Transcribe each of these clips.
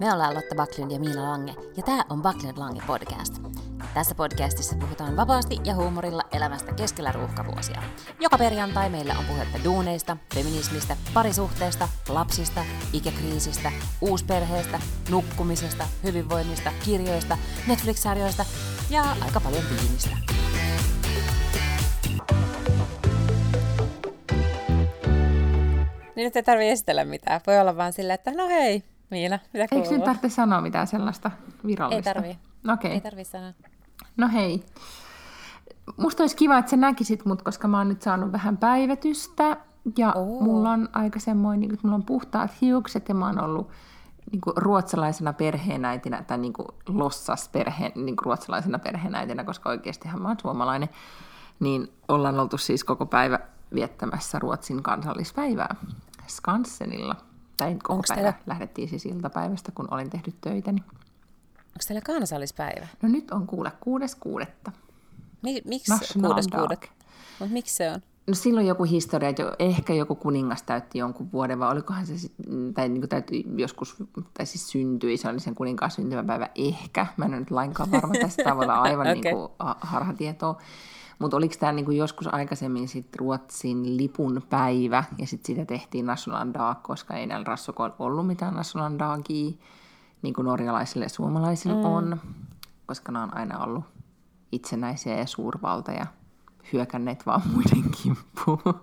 Me ollaan Lotta Backlund ja Miina Lange, ja tämä on Backlund Lange podcast. Tässä podcastissa puhutaan vapaasti ja huumorilla elämästä keskellä ruuhkavuosia. Joka perjantai meillä on puhetta duuneista, feminismistä, parisuhteesta, lapsista, ikäkriisistä, uusperheestä, nukkumisesta, hyvinvoinnista, kirjoista, Netflix-sarjoista ja aika paljon viinistä. Niin nyt ei tarvitse esitellä mitään. Voi olla vaan silleen, että no hei, Miina, mitä kuuluu? Eikö nyt tarvitse sanoa mitään sellaista virallista? Ei tarvii. Okei. Ei tarvii sanoa. No hei. Musta olisi kiva, että sä näkisit mut, koska mä oon nyt saanut vähän päivetystä. Ja Oo. mulla on aika semmoinen, niin että mulla on puhtaat hiukset ja mä oon ollut niin kuin ruotsalaisena perheenäitinä tai niin kuin lossas perheen, niin kuin ruotsalaisena perheenäitinä, koska oikeastihan mä oon suomalainen, niin ollaan oltu siis koko päivä viettämässä Ruotsin kansallispäivää Skansenilla. Tai koko Onks päivä, teillä- lähdettiin siis iltapäivästä, kun olin tehnyt töitä. Niin. Onko teillä kansallispäivä? No nyt on kuule kuudes kuudetta. Mi- miksi kuudes? Mutta miksi se on? No silloin joku historia, että ehkä joku kuningas täytti jonkun vuoden, vai olikohan se, tai niin kuin täytti joskus, tai siis syntyi, se oli sen kuninkaan syntymäpäivä ehkä. Mä en ole nyt lainkaan varma tästä, voi olla aivan Okei. niin kuin harhatietoa. Mutta oliko tämä niin kuin joskus aikaisemmin sit Ruotsin lipun päivä, ja sitten siitä tehtiin National Dag, koska ei näillä rassukoilla ollut mitään National Dagia, niin kuin norjalaisille ja suomalaisille mm. on, koska nämä on aina ollut itsenäisiä ja suurvalta ja hyökänneet vaan muiden kimppuun.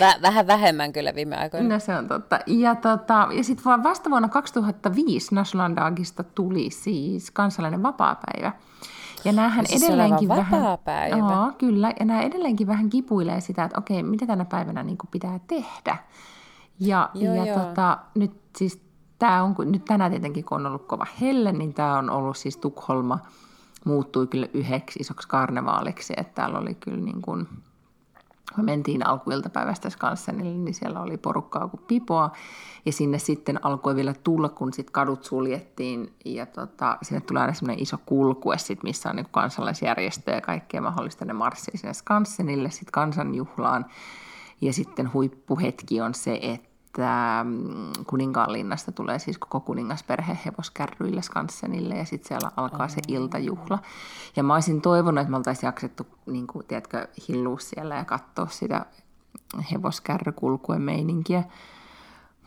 Vä- vähän vähemmän kyllä viime aikoina. No se on totta. Ja, tota, ja sitten vaan vasta vuonna 2005 National Dagista tuli siis kansallinen vapaapäivä. Ja näähän Siis edelleenkin vähän... Joo, kyllä. Ja nämä edelleenkin vähän kipuilee sitä, että okei, mitä tänä päivänä niin pitää tehdä. Ja, Joo, ja joo. Tota, nyt siis tämä on, nyt tänään tietenkin kun on ollut kova helle, niin tämä on ollut siis Tukholma muuttui kyllä yhdeksi isoksi karnevaaliksi, että täällä oli kyllä niin kuin, me mentiin alkuiltapäivästä Skansenille, niin siellä oli porukkaa kuin pipoa. Ja sinne sitten alkoi vielä tulla, kun sit kadut suljettiin. Ja tota, sinne tulee aina semmoinen iso kulkue, sit, missä on niin kansalaisjärjestöjä ja kaikkea mahdollista. Ne marssii sinne Skansenille, sitten kansanjuhlaan. Ja sitten huippuhetki on se, että mm, kuninkaanlinnasta tulee siis koko kuningasperhe hevoskärryille Skansenille ja sitten siellä alkaa se iltajuhla. Ja mä olisin toivonut, että me oltaisiin jaksettu, niin kuin, tiedätkö, hillua siellä ja katsoa sitä hevoskärrykulkuen meininkiä.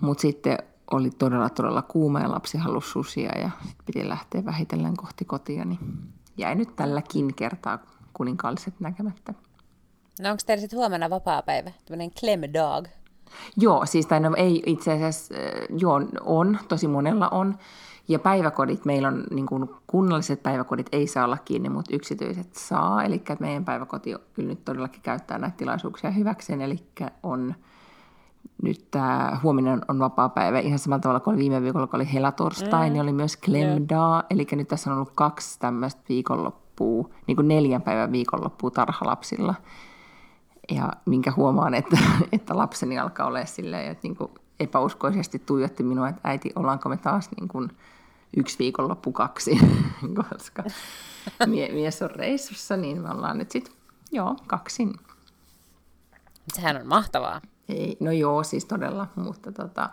Mutta sitten oli todella, todella kuuma ja lapsi halusi susia ja sit piti lähteä vähitellen kohti kotia, niin jäi nyt tälläkin kertaa kuninkaalliset näkemättä. No onko teillä sitten huomenna vapaapäivä? Tämmöinen Clem Dog. Joo, siis tai no ei itse asiassa, äh, joo, on, tosi monella on. Ja päiväkodit, meillä on niin kuin kunnalliset päiväkodit ei saa olla kiinni, mutta yksityiset saa. Eli meidän päiväkoti kyllä nyt todellakin käyttää näitä tilaisuuksia hyväkseen. Eli on nyt tämä huominen on vapaa päivä ihan samalla tavalla kuin oli viime viikolla, kun oli helatorstai, mm. niin oli myös Klemdaa. Eli nyt tässä on ollut kaksi tämmöistä viikonloppua, niin kuin neljän päivän viikonloppua tarhalapsilla. Ja minkä huomaan, että, että lapseni alkaa olla silleen, että niin kuin epäuskoisesti tuijotti minua, että äiti, ollaanko me taas niin kuin yksi viikonloppu kaksi, koska mie- mies on reissussa, niin me ollaan nyt sitten, joo, kaksin. Sehän on mahtavaa. Ei, no joo, siis todella, mutta tota,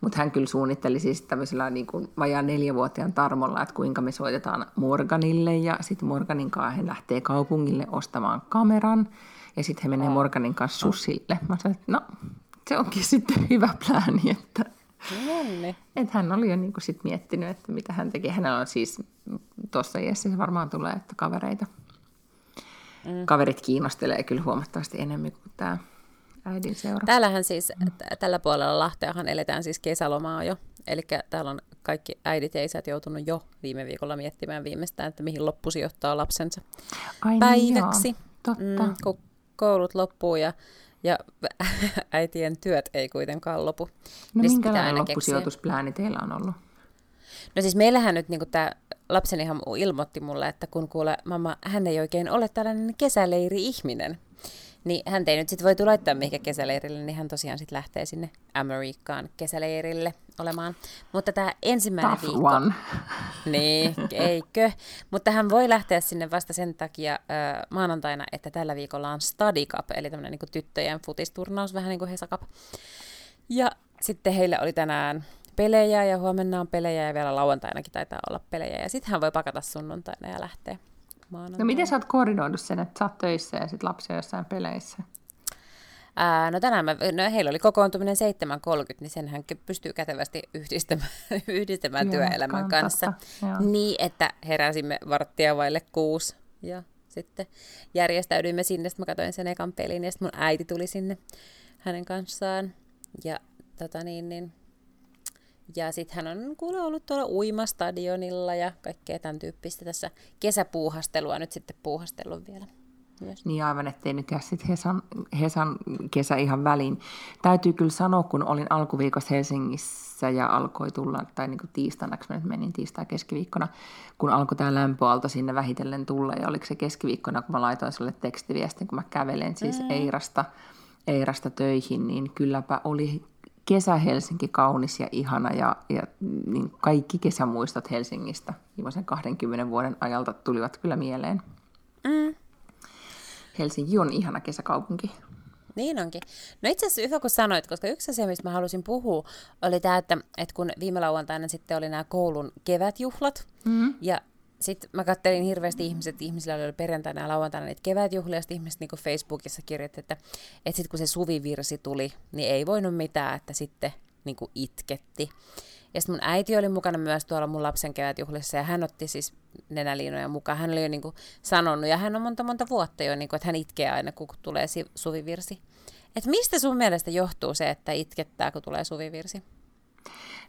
mutta hän kyllä suunnitteli siis tämmöisellä niin kuin vajaan neljävuotiaan tarmolla, että kuinka me soitetaan Morganille ja sitten Morganin kanssa hän lähtee kaupungille ostamaan kameran ja sitten he menee Morganin kanssa susille. Mä sanoin, että no se onkin sitten hyvä plääni, että, Nonni. että hän oli jo niin kuin sit miettinyt, että mitä hän teki. Hänellä on siis tuossa iässä se varmaan tulee, että kavereita. Mm. Kaverit kiinnostelee kyllä huomattavasti enemmän kuin tämä äidin seura. Täällähän siis, t- tällä puolella Lahteahan eletään siis kesälomaa jo. Eli täällä on kaikki äidit ja isät joutunut jo viime viikolla miettimään viimeistään, että mihin loppusijoittaa lapsensa Ai niin, päiväksi. joo, totta. Mm, kun koulut loppuu ja, ja äitien työt ei kuitenkaan lopu. No Niin minkälainen loppusijoituspläni teillä on ollut? No siis meillähän nyt niin tämä lapsenihan ilmoitti mulle, että kun kuule, mamma, hän ei oikein ole tällainen kesäleiri-ihminen. Niin hän ei nyt sitten voi laittaa mihinkä kesäleirille, niin hän tosiaan sitten lähtee sinne Amerikkaan kesäleirille olemaan. Mutta tämä ensimmäinen Tough viikko... one. Niin, eikö? Mutta hän voi lähteä sinne vasta sen takia äh, maanantaina, että tällä viikolla on Study Cup, eli tämmöinen niin tyttöjen futisturnaus, vähän niin kuin Hesa Cup. Ja sitten heillä oli tänään pelejä ja huomenna on pelejä ja vielä lauantainakin taitaa olla pelejä. Ja sitten hän voi pakata sunnuntaina ja lähteä maanantaina. No miten sä oot koordinoinut sen, että sä oot töissä ja sitten lapsi on jossain peleissä? Ää, no tänään mä, no heillä oli kokoontuminen 7.30, niin sen hän pystyy kätevästi yhdistämään, yhdistämään työelämän kanssa. Totta, niin, että heräsimme varttia vaille kuusi ja sitten järjestäydyimme sinne. Sitten mä katsoin sen ekan pelin ja sitten mun äiti tuli sinne hänen kanssaan. Ja tota niin, niin ja sitten hän on kuule ollut tuolla uimastadionilla ja kaikkea tämän tyyppistä tässä kesäpuuhastelua nyt sitten puuhastellut vielä. Myös. Niin aivan, ettei nyt jää sitten Hesan, Hesan kesä ihan väliin. Täytyy kyllä sanoa, kun olin alkuviikossa Helsingissä ja alkoi tulla, tai niin kuin tiistaina, kun nyt menin tiistai keskiviikkona, kun alkoi tämä lämpöalto sinne vähitellen tulla, ja oliko se keskiviikkona, kun mä laitoin sulle tekstiviestin, kun mä kävelen siis mm. Eirasta, Eirasta töihin, niin kylläpä oli kesä Helsinki kaunis ja ihana ja, ja niin kaikki kesämuistot Helsingistä viimeisen 20 vuoden ajalta tulivat kyllä mieleen. Mm. Helsinki on ihana kesäkaupunki. Niin onkin. No itse asiassa hyvä kun sanoit, koska yksi asia, mistä mä halusin puhua, oli tämä, että, että kun viime lauantaina sitten oli nämä koulun kevätjuhlat, mm-hmm. ja sitten mä kattelin hirveästi ihmiset, ihmisillä oli perjantaina ja lauantaina niitä kevätjuhlia, ja ihmiset niin Facebookissa kirjoitti, että, että sitten kun se suvivirsi tuli, niin ei voinut mitään, että sitten niin itketti. Ja sitten mun äiti oli mukana myös tuolla mun lapsen kevätjuhlissa ja hän otti siis nenäliinoja mukaan. Hän oli jo niin kuin sanonut ja hän on monta monta vuotta jo, niin kuin, että hän itkee aina kun tulee suvivirsi. Et mistä sun mielestä johtuu se, että itkettää kun tulee suvivirsi?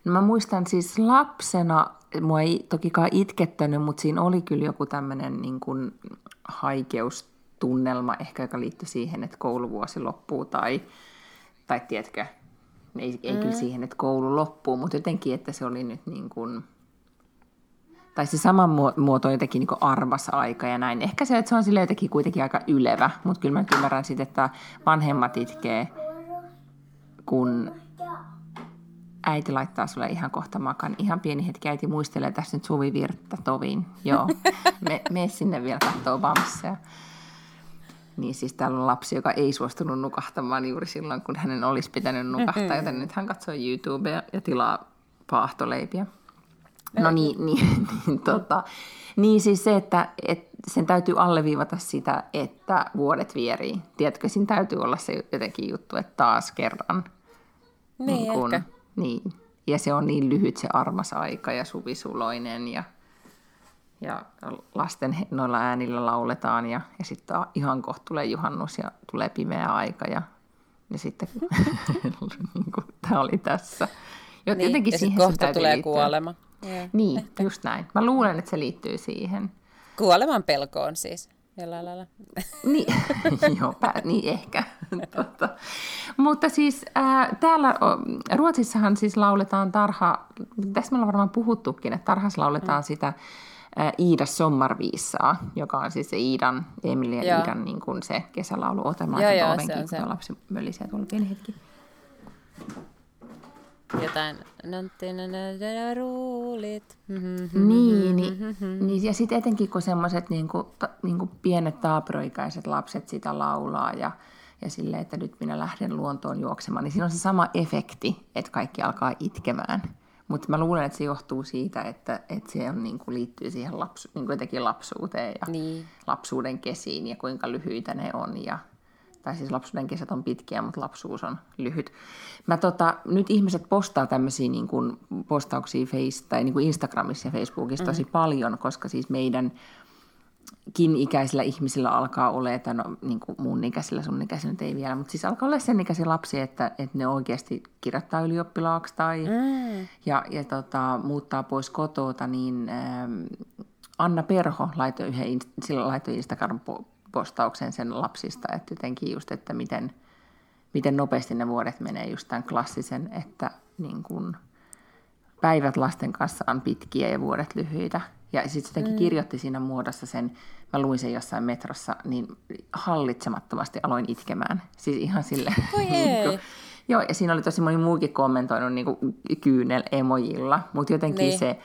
No mä muistan siis lapsena, mua ei tokikaan itkettänyt, mutta siinä oli kyllä joku tämmöinen niin kuin haikeustunnelma ehkä, joka liittyi siihen, että kouluvuosi loppuu tai, tai tiedätkö, ei, ei mm. kyllä siihen, että koulu loppuu, mutta jotenkin, että se oli nyt niin kuin, tai se sama muoto jotenkin niin arvas aika ja näin. Ehkä se, että se on sille jotenkin kuitenkin aika ylevä, mutta kyllä mä ymmärrän sitten, että vanhemmat itkee, kun äiti laittaa sulle ihan kohta makan. Ihan pieni hetki äiti muistelee tässä nyt suvivirttä tovin. Joo, me, me sinne vielä katsoo Bamseja. Niin siis täällä on lapsi, joka ei suostunut nukahtamaan juuri silloin, kun hänen olisi pitänyt nukahtaa, joten nyt hän katsoo YouTubea ja tilaa paahtoleipiä. No niin, niin, niin, tota, niin siis se, että, että sen täytyy alleviivata sitä, että vuodet vierii. Tiedätkö, siinä täytyy olla se jotenkin juttu, että taas kerran. Niin, niin kun, ehkä. Niin. Ja se on niin lyhyt se armas aika ja suvisuloinen ja ja lasten noilla äänillä lauletaan ja, ja sitten ihan kohta tulee juhannus ja tulee pimeä aika ja, ja sitten niin tämä oli tässä. Jot, niin, jotenkin ja siihen kohta tulee liittyä. kuolema. Yeah, niin, ehkä. just näin. Mä luulen, että se liittyy siihen. Kuoleman pelkoon siis. Jollain lailla. niin, joo, pää, niin ehkä. tota. Mutta siis äh, täällä Ruotsissahan siis lauletaan tarha, tässä me ollaan varmaan puhuttukin, että tarhassa lauletaan mm. sitä Iida Sommarviisaa, joka on siis se Iidan, Emilia ja Iidan niin kuin se kesälaulu. Otelmaan joo, joo, se on se. lapsi mölisee tuolla pieni hetki. Jotain, ruulit. Niin, niin, niin, ja sitten etenkin kun semmoiset niin kuin, ta, niin kuin pienet taaperoikäiset lapset sitä laulaa ja, ja silleen, että nyt minä lähden luontoon juoksemaan, niin siinä on se sama efekti, että kaikki alkaa itkemään. Mutta mä luulen, että se johtuu siitä, että, että se on, niin kuin, liittyy siihen lapsu, niin kuin jotenkin lapsuuteen ja niin. lapsuuden kesiin ja kuinka lyhyitä ne on. Ja, tai siis lapsuuden kesät on pitkiä, mutta lapsuus on lyhyt. Mä tota, nyt ihmiset postaa tämmöisiä niin kuin postauksia face, tai niin kuin Instagramissa ja Facebookissa mm-hmm. tosi paljon, koska siis meidän kin ikäisillä ihmisillä alkaa olla, että no, niin kuin mun ikäisillä, sun ikäisillä nyt ei vielä, mutta siis alkaa olla sen ikäisiä lapsia, että, että ne oikeasti kirjoittaa ylioppilaaksi tai mm. ja, ja tota, muuttaa pois kotota, niin ähm, Anna Perho laittoi yhden, sillä laittoi Instagram-postauksen sen lapsista, että jotenkin just, että miten, miten nopeasti ne vuodet menee just tämän klassisen, että niin kuin, päivät lasten kanssa on pitkiä ja vuodet lyhyitä – ja sitten jotenkin mm. kirjoitti siinä muodossa sen, mä luin sen jossain metrossa, niin hallitsemattomasti aloin itkemään. Siis ihan sille. niin kuin, joo, ja siinä oli tosi moni muukin kommentoinut niin kuin kyynel emojilla, mutta jotenkin niin. se,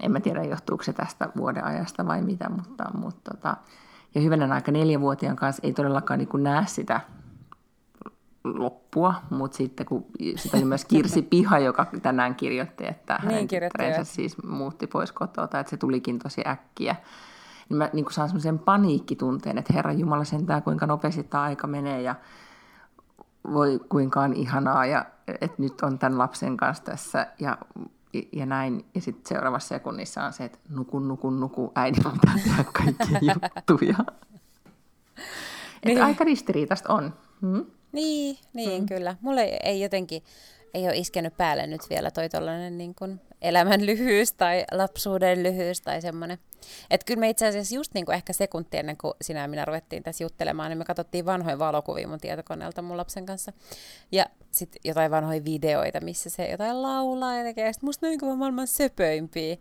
en mä tiedä johtuuko se tästä vuoden ajasta vai mitä, mutta, mutta tota, ja hyvänen aika neljävuotiaan kanssa ei todellakaan niin kuin näe sitä loppua, mutta sitten kun sitä oli myös Kirsi Piha, joka tänään kirjoitti, että hänen Niin tyttärensä siis muutti pois kotoa, tai että se tulikin tosi äkkiä. Niin mä niin saan semmoisen paniikkitunteen, että Herra Jumala sentää, kuinka nopeasti tämä aika menee ja voi kuinka on ihanaa ja että nyt on tämän lapsen kanssa tässä ja, ja näin. Ja sitten seuraavassa sekunnissa on se, että nuku, nuku, nuku, äidin pitää tehdä kaikkia juttuja. Niin. Että aika ristiriitasta on. Hmm? Niin, niin mm. kyllä. Mulle ei jotenkin, ei ole iskenyt päälle nyt vielä toi tollanen niin kuin elämän lyhyys tai lapsuuden lyhyys tai semmoinen. Että kyllä me itse asiassa just niin kuin ehkä sekunti ennen kuin sinä ja minä ruvettiin tässä juttelemaan, niin me katsottiin vanhoja valokuvia mun tietokoneelta mun lapsen kanssa. Ja sitten jotain vanhoja videoita, missä se jotain laulaa ja tekee. Sitten musta ne on niin maailman söpöimpiä.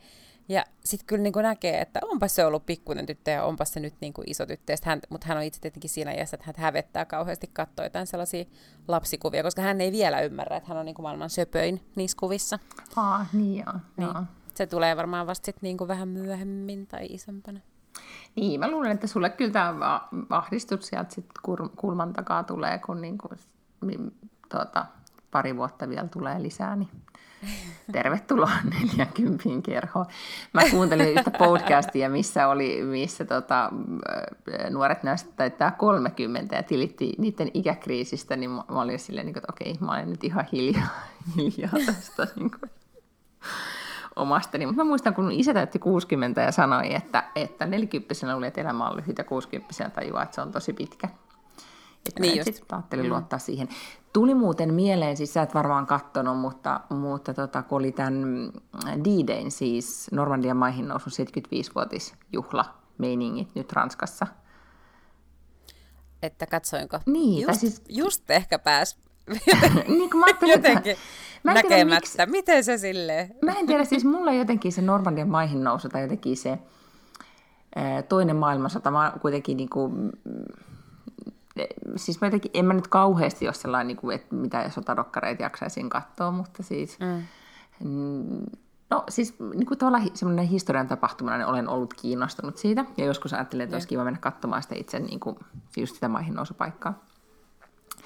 Ja sitten kyllä niin näkee, että onpa se ollut pikkuinen tyttö ja onpa se nyt niin kuin iso tyttö. Hän, mutta hän on itse tietenkin siinä iässä, että hän hävettää kauheasti katsoa jotain sellaisia lapsikuvia, koska hän ei vielä ymmärrä, että hän on niin kuin maailman söpöin niissä kuvissa. Aa, niin joo. Niin. joo. Se tulee varmaan vasta sit niin kuin vähän myöhemmin tai isompana. Niin, mä luulen, että sulle kyllä tämä ahdistus sieltä sit kulman takaa tulee, kun niinku, mi- tuota, pari vuotta vielä tulee lisää, niin tervetuloa 40 kerhoon. Mä kuuntelin yhtä podcastia, missä oli, missä tota, nuoret naiset täyttää 30 ja tilitti niiden ikäkriisistä, niin mä, olin silleen, niin että okei, mä olen nyt ihan hiljaa, hiljaa tästä niin kuin, omastani. Mutta mä muistan, kun isä täytti 60 ja sanoi, että, että 40 oli, että elämä on lyhyt ja 60 tajuaa, että se on tosi pitkä. Että Niin niin sitten ajattelin luottaa siihen. Tuli muuten mieleen, siis sä et varmaan kattonut, mutta, mutta tota, kun oli tämän D-Dayn, siis Normandian maihin nousun 75-vuotisjuhla meiningit nyt Ranskassa. Että katsoinko? Niin, just, siis- just ehkä pääs niin kuin mä jotenkin mä en tiedä, miksi- Miten se silleen? Mä en tiedä, siis mulla jotenkin se Normandian maihin nousu tai jotenkin se ää, toinen maailmansota, mä kuitenkin niinku, mm, siis mä jotenkin, en mä nyt kauheasti ole sellainen, niinku, että mitä sotarokkareita jaksaisin katsoa, mutta siis, mm. no siis niinku tavallaan hi- semmoinen historian tapahtumana niin olen ollut kiinnostunut siitä, ja joskus ajattelin, että olisi kiva mennä katsomaan sitä itse niinku, just sitä maihin nousupaikkaa.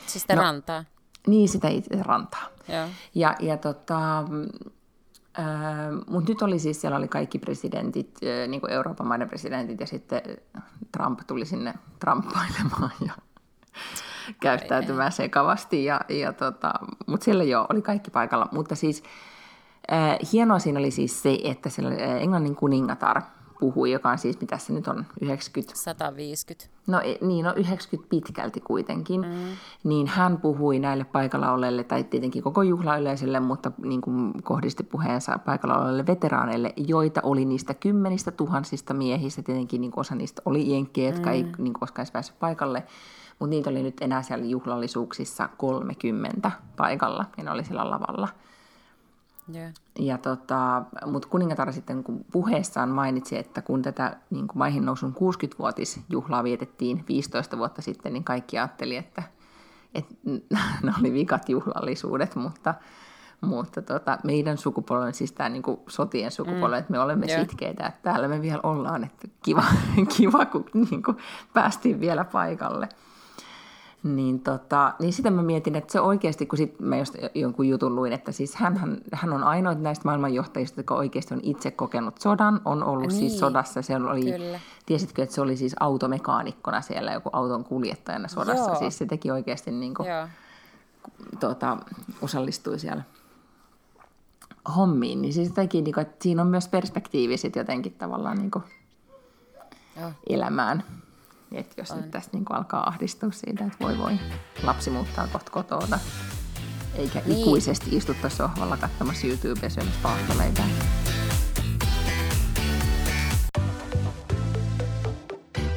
Siis sitä No. rantaa. Niin, sitä itse rantaa. Joo. Ja, ja tota, mutta nyt oli siis, siellä oli kaikki presidentit, niin kuin Euroopan maiden presidentit, ja sitten Trump tuli sinne tramppailemaan ja käyttäytymään sekavasti. Ja, ja tota, mutta siellä jo oli kaikki paikalla. Mutta siis ää, hienoa siinä oli siis se, että siellä ää, Englannin kuningatar puhui, joka on siis, mitä se nyt on, 90 150. No e- niin, no 90 pitkälti kuitenkin. Mm. Niin hän puhui näille paikalla olleille, tai tietenkin koko juhlayleisölle, mutta niin kuin kohdisti puheensa paikalla olleille veteraaneille, joita oli niistä kymmenistä tuhansista miehistä. Tietenkin niin kuin osa niistä oli jenkkejä, jotka mm. ei niin kuin koskaan päässyt paikalle. Mutta niitä oli nyt enää siellä juhlallisuuksissa 30 paikalla, ja ne oli siellä lavalla. Joo. Ja tota, mutta kuningatar sitten kun puheessaan mainitsi, että kun tätä niin kuin maihin nousun 60-vuotisjuhlaa vietettiin 15 vuotta sitten, niin kaikki ajatteli, että, että ne oli vikat juhlallisuudet, mutta, mutta tota, meidän sukupolven, siis tämä niin kuin sotien sukupolven, mm. että me olemme Joo. sitkeitä, että täällä me vielä ollaan, että kiva, kiva kun niin kuin päästiin vielä paikalle. Niin, tota, niin sitä mä mietin, että se oikeasti, kun sit mä just jonkun jutun luin, että siis hän, hän on ainoa näistä maailmanjohtajista, joka oikeasti on itse kokenut sodan, on ollut niin. siis Niin, sodassa. Se oli, kyllä. tiesitkö, että se oli siis automekaanikkona siellä, joku auton kuljettajana sodassa. Joo. Siis se teki oikeasti, niin kuin, Joo. tuota, osallistui siellä hommiin. Niin siis teki, niin kuin, että siinä on myös perspektiivi sit jotenkin tavallaan niin kuin Joo. elämään. Et jos on. nyt tästä niin alkaa ahdistua siitä, että voi voi, lapsi muuttaa kohta kotona, eikä Niin. ikuisesti istutta sohvalla katsomassa YouTubea syömässä paahtaleita.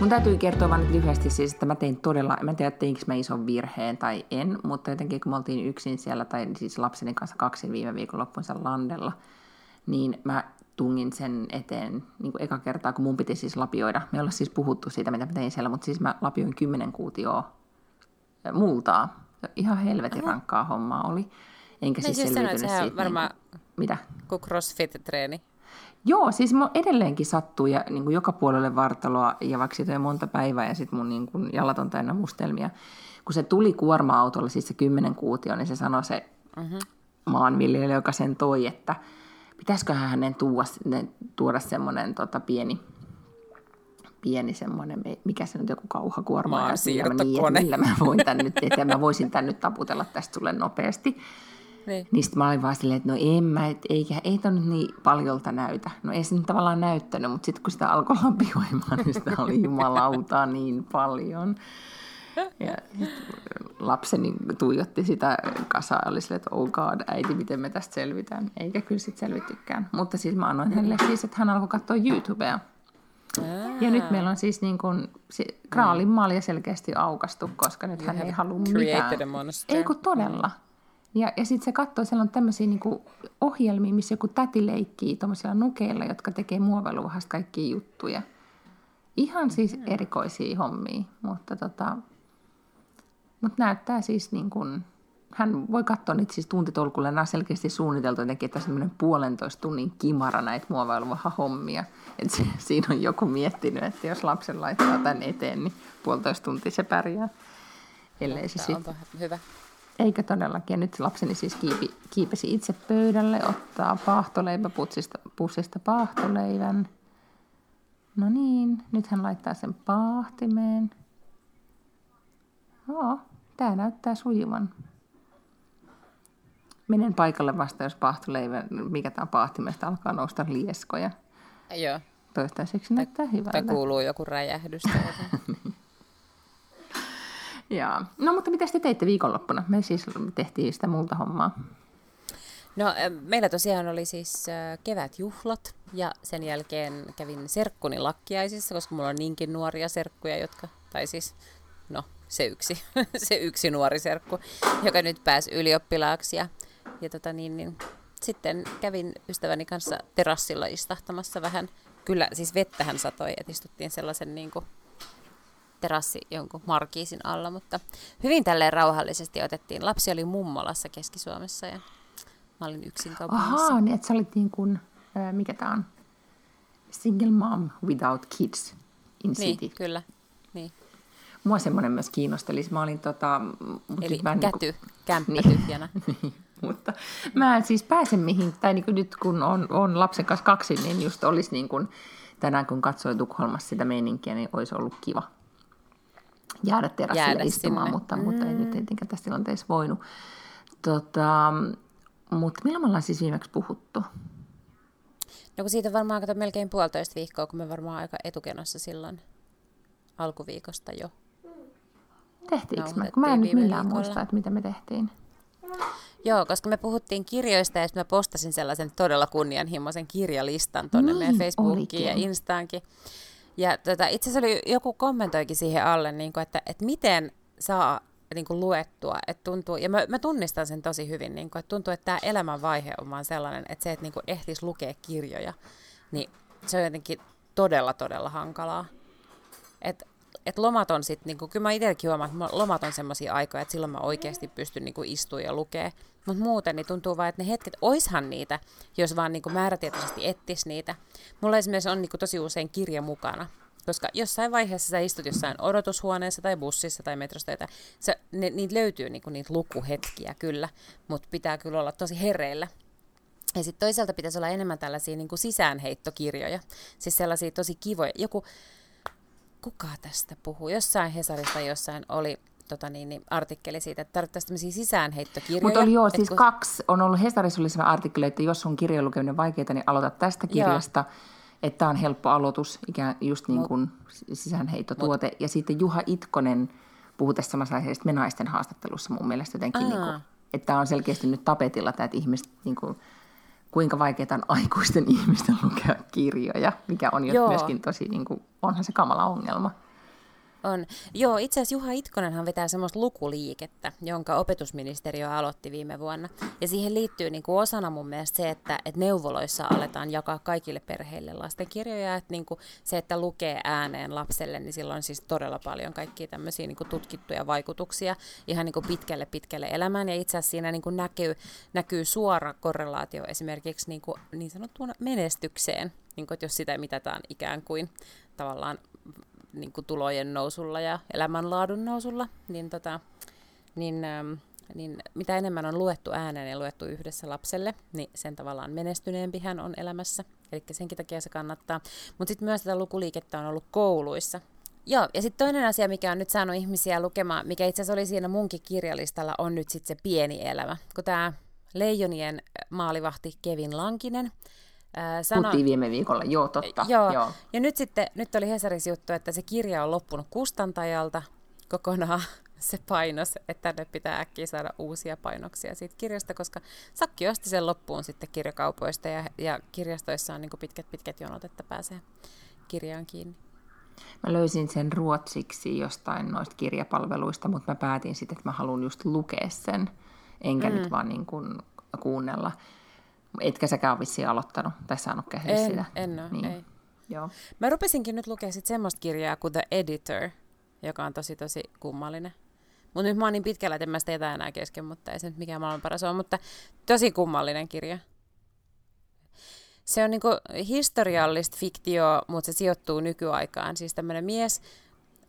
Mun täytyy kertoa nyt lyhyesti siis, että mä tein todella, mä en tiedä teinkö mä ison virheen tai en, mutta jotenkin kun me oltiin yksin siellä, tai siis lapseni kanssa kaksin viime viikonloppuunsa landella, niin mä tungin sen eteen niin kuin eka kertaa, kun mun piti siis lapioida. Me ollaan siis puhuttu siitä, mitä mä tein siellä, mutta siis mä lapioin kymmenen kuutioa multaa. Ihan helvetin rankkaa hommaa oli. Enkä Niin siis siis selviytynyt sehän siitä. varmaan- Niin mitä? Kuin crossfit-treeni. Joo, siis mun edelleenkin sattuu ja niin kuin joka puolelle vartaloa ja vaikka siitä on monta päivää ja sitten mun niin kuin jalat on täynnä mustelmia. Kun se tuli kuorma-autolla, siis se kymmenen kuutio, niin se sanoi se mm-hmm. maanviljelijä, joka sen toi, että pitäisiköhän hänen tuoda, tuoda semmoinen tota, pieni pieni semmoinen, mikä se nyt joku kauhakuorma on. Niin, millä mä voin tän nyt tehdä, mä voisin tän nyt taputella tästä sulle nopeasti. Niin. niin sitten mä olin vaan silleen, että no en mä, et, eikä, ei toi nyt niin paljolta näytä. No ei se nyt tavallaan näyttänyt, mutta sitten kun sitä alkoi lapioimaan, niin sitä oli jumalautaa niin paljon. Ja lapseni tuijotti sitä kasaa ja oli silleen, että oh god, äiti, miten me tästä selvitään. Eikä kyllä sitten selvittykään. Mutta siis mä annoin hänelle siis, että hän alkoi katsoa YouTubea. Ja nyt meillä on siis niin kuin, se, kraalin malja selkeästi aukastu, koska nyt hän ei halua mitään. Ei kun todella. Ja, ja sitten se katsoo, siellä on tämmöisiä niin ohjelmia, missä joku täti leikkii tuommoisilla nukeilla, jotka tekee muovailuvahasta kaikkia juttuja. Ihan siis erikoisia hommia, mutta, tota, mutta näyttää siis niin kuin, hän voi katsoa niitä siis tuntitolkulle, nämä on selkeästi suunniteltu jotenkin, että semmoinen puolentoista tunnin kimara näitä muovailuvaha hommia. Että se, siinä on joku miettinyt, että jos lapsen laittaa tämän eteen, niin puolitoista tuntia se pärjää. Ellei se sit... hyvä. Eikä todellakin. Nyt lapseni siis kiipi, kiipesi itse pöydälle, ottaa paahtoleipä pussista, pussista paahtoleivän. No niin, nyt hän laittaa sen paahtimeen. Joo, tämä näyttää sujuvan. Menen paikalle vasta, jos paahtoleivä, mikä tämä paahtimesta alkaa nousta lieskoja. Joo. Toistaiseksi näyttää hyvältä. Tai kuuluu joku räjähdys. Ja. No mutta mitä te teitte viikonloppuna? Me siis tehtiin sitä multa hommaa. No meillä tosiaan oli siis kevätjuhlat ja sen jälkeen kävin serkkuni lakkiaisissa, koska mulla on niinkin nuoria serkkuja, jotka, tai siis no se yksi, se yksi nuori serkku, joka nyt pääsi ylioppilaaksi ja, ja tota niin, niin, sitten kävin ystäväni kanssa terassilla istahtamassa vähän. Kyllä, siis vettähän satoi, että istuttiin sellaisen niin kuin, terassi jonkun markiisin alla, mutta hyvin tälleen rauhallisesti otettiin. Lapsi oli mummolassa Keski-Suomessa ja mä olin yksin kaupungissa. Ahaa, niin että sä olit niin kuin, äh, mikä tää on, single mom without kids in niin, city. kyllä. Niin. Mua semmoinen myös kiinnosteli. Mä olin tota... Eli mä käty, niin kuin... kämppä niin, tyhjänä. mutta mä en siis pääse mihin, tai niin kuin nyt kun on, on lapsen kanssa kaksi, niin just olisi niin kuin, tänään kun katsoin Tukholmassa sitä meininkiä, niin olisi ollut kiva jäädä terassille jäädä istumaan, sinne. mutta, mm. mutta ei nyt tietenkään tässä tilanteessa voinut. Tota, mutta milloin me ollaan siis viimeksi puhuttu? No kun siitä varmaan kato melkein puolitoista viikkoa, kun me varmaan aika etukenossa silloin alkuviikosta jo. Tehtiinkö me? Kun mä en nyt millään viikolla. muista, että mitä me tehtiin. Joo, koska me puhuttiin kirjoista ja mä postasin sellaisen todella kunnianhimoisen kirjalistan tuonne niin, meidän Facebookiin olikin. ja Instaankin. Ja tota, itse asiassa oli, joku kommentoikin siihen alle, niin kuin, että, että miten saa niin kuin luettua, että tuntuu, ja mä, mä tunnistan sen tosi hyvin, niin kuin, että tuntuu, että tämä elämänvaihe on vaan sellainen, että se, että niin kuin ehtisi lukea kirjoja, niin se on jotenkin todella, todella hankalaa. Että et lomat on sitten, niinku, kyllä mä itsekin huomaan, että lomat on semmoisia aikoja, että silloin mä oikeasti pystyn niinku istumaan ja lukea. Mutta muuten niin tuntuu vaan, että ne hetket, oishan niitä, jos vaan niinku määrätietoisesti ettis niitä. Mulla esimerkiksi on niinku tosi usein kirja mukana, koska jossain vaiheessa sä istut jossain odotushuoneessa tai bussissa tai metrosta, että sä, ne, niitä löytyy niinku niitä lukuhetkiä kyllä, mutta pitää kyllä olla tosi hereillä. Ja sitten toisaalta pitäisi olla enemmän tällaisia niin kuin sisäänheittokirjoja, siis sellaisia tosi kivoja. Joku, kuka tästä puhuu? Jossain Hesarista jossain oli tota niin, niin, artikkeli siitä, että tarvittaisiin tämmöisiä sisäänheittokirjoja. Mutta oli joo, siis kun... kaksi. On ollut Hesarissa oli sellainen artikkeli, että jos on kirjojen lukeminen vaikeaa, niin aloita tästä kirjasta. Joo. Että tämä on helppo aloitus, ikään just niin kuin sisäänheittotuote. Mut. Ja sitten Juha Itkonen puhuu tässä samassa aiheesta me naisten haastattelussa mun mielestä jotenkin, niin kuin, että tämä on selkeästi nyt tapetilla, että ihmiset niin kuin, kuinka vaikeaa on aikuisten ihmisten lukea kirjoja, mikä on jo Joo. myöskin tosi, niin kuin, onhan se kamala ongelma. On. Joo, itse asiassa Juha Itkonenhan vetää semmoista lukuliikettä, jonka opetusministeriö aloitti viime vuonna. Ja siihen liittyy niin kuin osana mun mielestä se, että, että neuvoloissa aletaan jakaa kaikille perheille lastenkirjoja. Että niin kuin se, että lukee ääneen lapselle, niin sillä on siis todella paljon kaikkia tämmöisiä niin kuin tutkittuja vaikutuksia ihan niin kuin pitkälle pitkälle elämään. Ja itse asiassa siinä niin kuin näkyy, näkyy suora korrelaatio esimerkiksi niin, kuin niin sanottuun menestykseen. Niin kuin, että jos sitä mitataan ikään kuin tavallaan niin kuin tulojen nousulla ja elämänlaadun nousulla, niin, tota, niin, ähm, niin mitä enemmän on luettu ääneen ja luettu yhdessä lapselle, niin sen tavallaan menestyneempi hän on elämässä. Eli senkin takia se kannattaa. Mutta sitten myös tätä lukuliikettä on ollut kouluissa. Joo, ja sitten toinen asia, mikä on nyt saanut ihmisiä lukemaan, mikä itse asiassa oli siinä munkin kirjalistalla, on nyt sitten se pieni elämä. Kun tämä Leijonien maalivahti Kevin Lankinen, sano... Puhuttiin viime viikolla, joo totta. Joo. joo. Ja nyt sitten, nyt oli Hesaris juttu, että se kirja on loppunut kustantajalta kokonaan se painos, että tänne pitää äkkiä saada uusia painoksia siitä kirjasta, koska Sakki osti sen loppuun sitten kirjakaupoista ja, ja kirjastoissa on niin pitkät pitkät jonot, että pääsee kirjaan kiinni. Mä löysin sen ruotsiksi jostain noista kirjapalveluista, mutta mä päätin sitten, että mä haluan just lukea sen, enkä mm. nyt vaan niin kuin kuunnella. Etkä säkään ole vissiin aloittanut tai saanut käydä en, sitä. En ole, niin. ei. Joo. Mä rupesinkin nyt lukea sit semmoista kirjaa kuin The Editor, joka on tosi tosi kummallinen. Mutta nyt mä oon niin pitkällä, että en mä sitä jätä enää kesken, mutta ei se nyt mikään maailman paras ole, mutta tosi kummallinen kirja. Se on niinku historiallista fiktio, mutta se sijoittuu nykyaikaan. Siis tämmöinen mies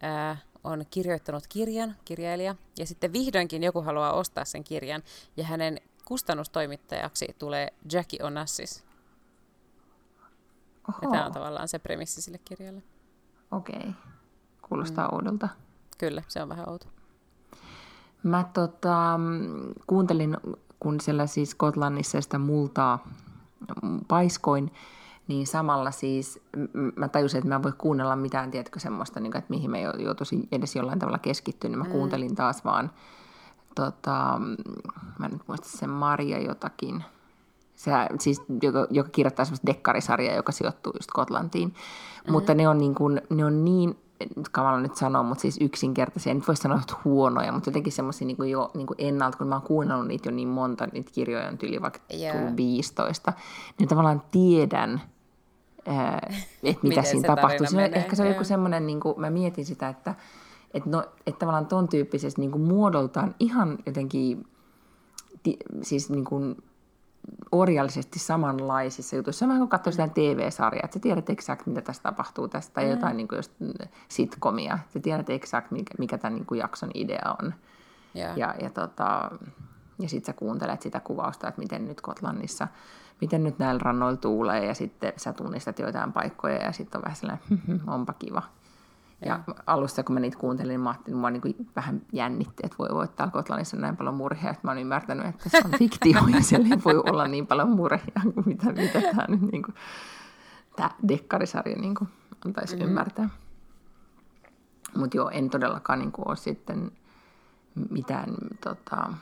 ää, on kirjoittanut kirjan, kirjailija, ja sitten vihdoinkin joku haluaa ostaa sen kirjan, ja hänen kustannustoimittajaksi tulee Jackie Onassis. Oho. Ja tämä on tavallaan se premissi sille kirjalle. Okei. Okay. Kuulostaa mm. oudolta. Kyllä, se on vähän outo. Mä tota, kuuntelin, kun siellä siis Skotlannissa sitä multaa paiskoin, niin samalla siis mä tajusin, että mä en voi kuunnella mitään, tiedätkö, semmoista, niin että mihin mä joutuisin edes jollain tavalla keskittyä, niin mä mm. kuuntelin taas vaan tota, mä en nyt muista sen Maria jotakin, se, siis, joka, joka kirjoittaa semmoista dekkarisarjaa, joka sijoittuu just Skotlantiin. Mm-hmm. Mutta ne on niin, kuin, ne on niin nyt kamala nyt sanoa, mutta siis yksinkertaisia, nyt voisi sanoa, että huonoja, mutta jotenkin semmoisia niin jo niin kuin ennalta, kun mä oon kuunnellut niitä jo niin monta, niitä kirjoja on yli vaikka yeah. 15, niin tavallaan tiedän, että mitä siinä tapahtuu. Ehkä se on joku semmoinen, niin kuin, mä mietin sitä, että että no, et tavallaan ton tyyppisesti niin kuin muodoltaan ihan jotenkin ti, siis niin kuin orjallisesti samanlaisissa jutuissa. Vähän kuin katsoo sitä TV-sarjaa, että sä tiedät exakt, mitä tässä tapahtuu tästä, tai mm. jotain niin kuin just sitkomia. Sä tiedät exakt, mikä, mikä tämän niin kuin jakson idea on. Yeah. Ja, ja, tota, ja sitten sä kuuntelet sitä kuvausta, että miten nyt Kotlannissa, miten nyt näillä rannoilla tuulee, ja sitten sä tunnistat joitain paikkoja, ja sitten on vähän sellainen, onpa kiva. Ja alussa, kun mä niitä kuuntelin, niin mä ajattelin, mua niin kuin vähän jännitti, että voi voittaa Kotlannissa näin paljon murhia, että mä oon ymmärtänyt, että se on fiktio ja siellä ei voi olla niin paljon murhia kuin mitä, mitä tämä nyt niin kuin, tämä dekkarisarja niin kuin antaisi mm-hmm. ymmärtää. Mutta joo, en todellakaan niin kuin ole sitten mitään tota,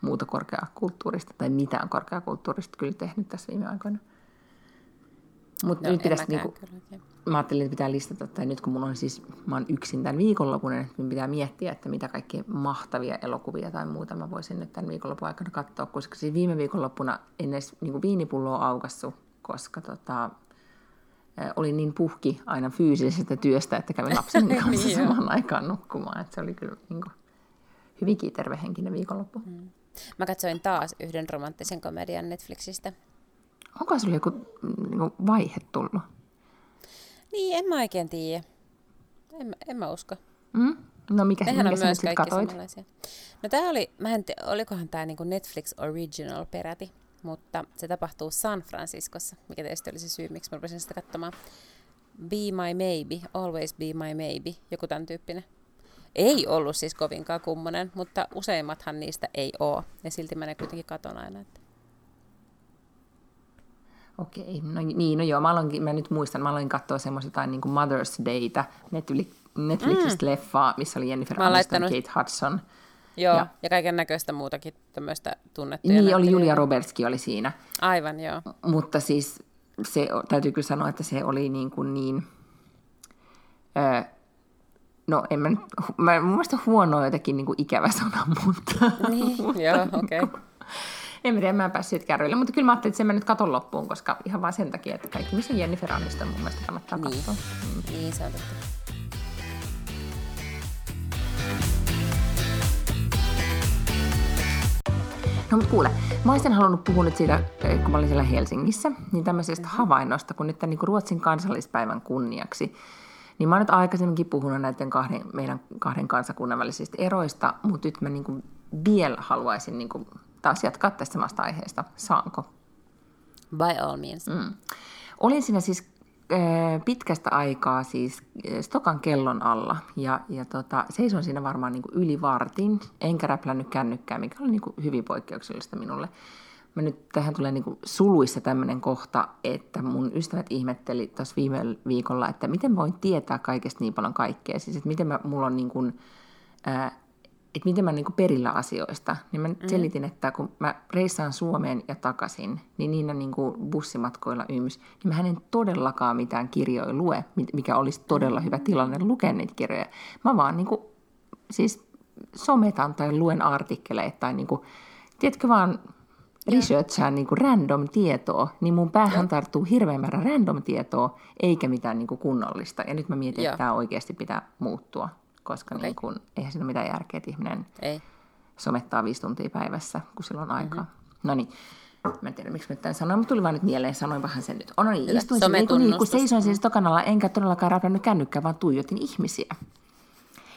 muuta korkeakulttuurista tai mitään korkeakulttuurista kyllä tehnyt tässä viime aikoina. Mutta no, nyt pitäisi, niinku, mä ajattelin, että pitää listata, tai nyt kun mun on siis, mä oon yksin tämän viikonlopun, niin pitää miettiä, että mitä kaikkia mahtavia elokuvia tai muuta mä voisin nyt tämän viikonlopun aikana katsoa, koska siis viime viikonloppuna en edes niin viinipulloa aukassu, koska tota, olin niin puhki aina fyysisestä työstä, että kävin lapsen kanssa niin samaan aikaan nukkumaan, että se oli kyllä niin kuin, hyvinkin tervehenkinen viikonloppu. Mm. Mä katsoin taas yhden romanttisen komedian Netflixistä. Onko sulla joku niin kuin, vaihe tullut? Niin, en mä oikein tiedä. En, en mä usko. Mm? No mikä, Nehän mikä sä nyt sitten katoit? No tää oli, mä en tiedä, olikohan tää niinku Netflix Original peräti, mutta se tapahtuu San Franciscossa, mikä tietysti oli se syy, miksi mä rupesin sitä katsomaan. Be My Maybe, Always Be My Maybe, joku tämän tyyppinen. Ei ollut siis kovinkaan kummonen, mutta useimmathan niistä ei oo. Ja silti mä ne kuitenkin katon aina. Että... Okei, no niin, no joo, mä, aloin, mä nyt muistan, mä aloin katsoa semmoista jotain niin kuin Mother's Dayta, Netflixistä mm. leffaa, missä oli Jennifer Aniston, laittanut... Kate Hudson. Joo, ja, ja kaiken näköistä muutakin tämmöistä tunnettuja Niin, oli Julia Robertskin oli siinä. Aivan, joo. Mutta siis se, täytyy kyllä sanoa, että se oli niin, kuin niin ö, no en mä mä, mun mielestä huono on jotenkin niin kuin ikävä sana, mutta... Niin, joo, okei. Okay. En mä tiedä, mä en päässyt kärryille, mutta kyllä mä ajattelin, että sen mä nyt katon loppuun, koska ihan vaan sen takia, että kaikki, missä Jennifer Aniston mun mielestä kannattaa Niin. katsoa. Niin, se on totta. No mutta kuule, mä olisin halunnut puhua nyt siitä, eh, kun mä olin siellä Helsingissä, niin tämmöisestä havainnosta, kun nyt tämän niin kuin Ruotsin kansallispäivän kunniaksi, niin mä oon nyt aikaisemminkin puhunut näiden kahden, meidän kahden kansakunnan välisistä eroista, mutta nyt mä niin kuin vielä haluaisin niin kuin taas jatkaa tästä samasta aiheesta. Saanko? By all means. Mm. Olin siinä siis äh, pitkästä aikaa siis Stokan kellon alla ja, ja tota, seisoin siinä varmaan niin yli vartin, enkä räplännyt kännykkää, mikä oli niin kuin hyvin poikkeuksellista minulle. Mä nyt tähän tulee niin suluissa tämmöinen kohta, että mun ystävät ihmetteli tuossa viime viikolla, että miten voin tietää kaikesta niin paljon kaikkea. Siis, että miten mä, mulla on niin kuin, ää, että miten mä niin perillä asioista, niin mä mm. selitin, että kun mä reissaan Suomeen ja takaisin, niin niinä niin kuin bussimatkoilla yms, niin mä en todellakaan mitään kirjoja lue, mikä olisi todella hyvä tilanne lukea niitä kirjoja. Mä vaan niin kuin, siis sometan tai luen artikkeleita tai niin kuin, tiedätkö vaan researchaan niin kuin random tietoa, niin mun päähän tarttuu hirveän määrä random tietoa, eikä mitään niin kuin kunnollista. Ja nyt mä mietin, Joo. että tämä oikeasti pitää muuttua, koska Okei. niin kuin, eihän siinä ole mitään järkeä, että ihminen Ei. somettaa viisi tuntia päivässä, kun sillä on aikaa. Mm-hmm. No niin, mä en tiedä miksi mä nyt tämän sanoin, mutta tuli vaan nyt mieleen, sanoin vähän sen nyt. Oh, no niin, istuin siinä, niin, kun, niin, kun seisoin siis tokanalla, enkä todellakaan räplännyt kännykkää, vaan tuijotin ihmisiä.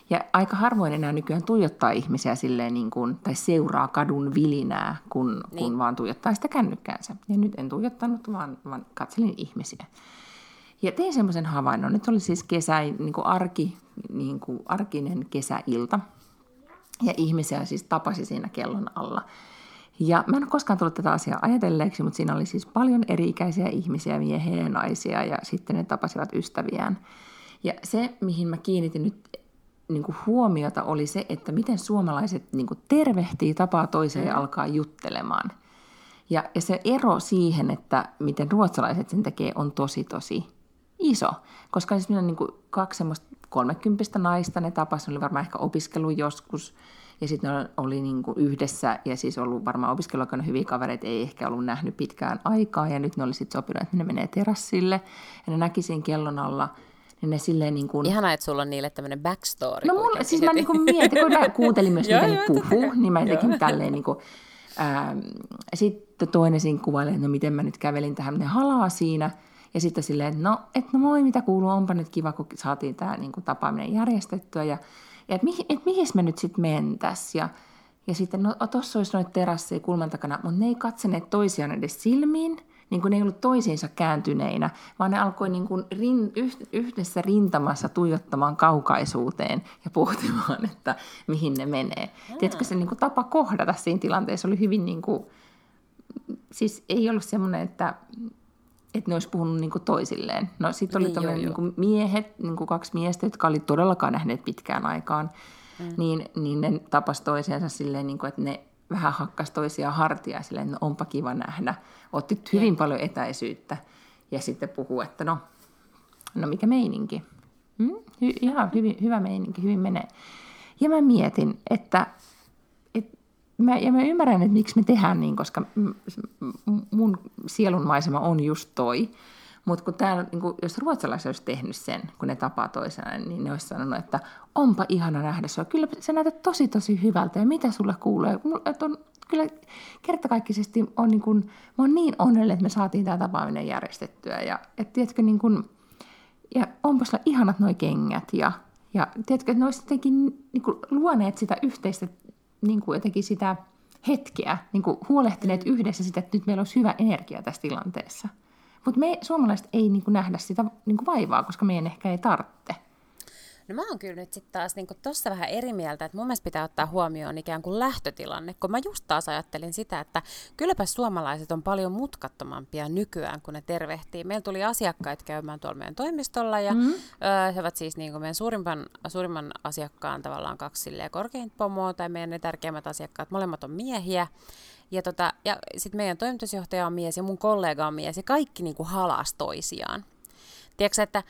Ja aika harvoin enää nykyään tuijottaa ihmisiä silleen niin kuin, tai seuraa kadun vilinää, kun, niin. kun vaan tuijottaa sitä kännykkäänsä. Ja nyt en tuijottanut, vaan, vaan katselin ihmisiä. Ja tein semmoisen havainnon. Nyt oli siis kesä, niin kuin arki, niin kuin arkinen kesäilta. Ja ihmisiä siis tapasi siinä kellon alla. Ja mä en ole koskaan tullut tätä asiaa ajatelleeksi, mutta siinä oli siis paljon eri-ikäisiä ihmisiä, miehiä ja naisia, ja sitten ne tapasivat ystäviään. Ja se, mihin mä kiinnitin nyt niin kuin huomiota, oli se, että miten suomalaiset niin kuin tervehtii, tapaa toiseen ja alkaa juttelemaan. Ja, ja se ero siihen, että miten ruotsalaiset sen tekee, on tosi tosi iso. Koska siis minä niin kuin kaksi semmoista kolmekymppistä naista, ne tapasi, ne oli varmaan ehkä opiskellut joskus, ja sitten ne oli niin kuin yhdessä, ja siis ollut varmaan opiskeluaikana hyviä kavereita, ei ehkä ollut nähnyt pitkään aikaa, ja nyt ne oli sitten sopinut, että ne menee terassille, ja ne näki siinä kellon alla, niin ne silleen niin kuin... Ihanaa, että sulla on niille tämmöinen backstory. No mulla, siis mä heti. niinku mietin, kun mä kuuntelin myös, mitä ne puhuu, niin mä jotenkin tälleen niinku, ähm, sitten toinen siinä kuvailee, että no miten mä nyt kävelin tähän, ne halaa siinä, ja sitten silleen, että no, et no moi, mitä kuuluu, onpa nyt kiva, kun saatiin tämä niinku, tapaaminen järjestettyä, ja, ja että mihin, et mihin me nyt sitten mentäs, ja, ja sitten, no tuossa olisi noita terasseja kulman takana, mutta ne ei katsoneet toisiaan edes silmiin, niin kuin ne ei ollut toisiinsa kääntyneinä, vaan ne alkoi niin kuin rin, yh, yhdessä rintamassa tuijottamaan kaukaisuuteen ja pohtimaan, että mihin ne menee. Mm. Tiedätkö, se niin kuin tapa kohdata siinä tilanteessa oli hyvin, niin kuin, siis ei ollut semmoinen, että, että ne olisi puhunut niin kuin toisilleen. No sitten oli Niin, niin, niin kuin miehet, niin kuin kaksi miestä, jotka oli todellakaan nähneet pitkään aikaan, mm. niin, niin ne tapas toisiansa silleen, niin kuin, että ne vähän hakkas toisiaan hartia silleen, että no onpa kiva nähdä. Otti hyvin paljon etäisyyttä ja sitten puhuu, että no, no mikä meininki. Mm? Hy- ihan hyvin, hyvä meininki, hyvin menee. Ja mä mietin, että et mä, ja mä ymmärrän, että miksi me tehdään niin, koska mun sielunmaisema on just toi. Mutta kun täällä, niin kun, jos ruotsalaiset olisi tehnyt sen, kun ne tapaa toisenaan, niin ne olisi sanonut, että onpa ihana nähdä sua. Kyllä sä näytät tosi tosi hyvältä ja mitä sulle kuulee? Mulla- et on, kyllä kertakaikkisesti on niin kun, mä oon niin onnellinen, että me saatiin tämä tapaaminen järjestettyä. Ja et, tiedätkö, niin kun, ja onpa sulla ihanat noi kengät ja, ja tiedätkö, että ne olisi jotenkin niin luoneet sitä yhteistä niin kuin, jotenkin sitä hetkeä, niin kuin, huolehtineet yhdessä sitä, että nyt meillä olisi hyvä energia tässä tilanteessa. Mutta me suomalaiset ei niin kuin, nähdä sitä niin kuin, vaivaa, koska meidän ehkä ei tarvitse. No mä oon kyllä nyt sitten taas niin tuossa vähän eri mieltä, että mun mielestä pitää ottaa huomioon ikään kuin lähtötilanne, kun mä just taas ajattelin sitä, että kylläpä suomalaiset on paljon mutkattomampia nykyään, kun ne tervehtii. Meillä tuli asiakkaita käymään tuolla meidän toimistolla ja mm-hmm. ö, he ovat siis niin meidän suurimman, suurimman asiakkaan tavallaan kaksi silleen korkeinta pomoa tai meidän ne tärkeimmät asiakkaat, molemmat on miehiä. Ja, tota, ja sitten meidän toimitusjohtaja on mies ja mun kollega on mies ja kaikki niin kuin halas toisiaan. Tiedätkö, että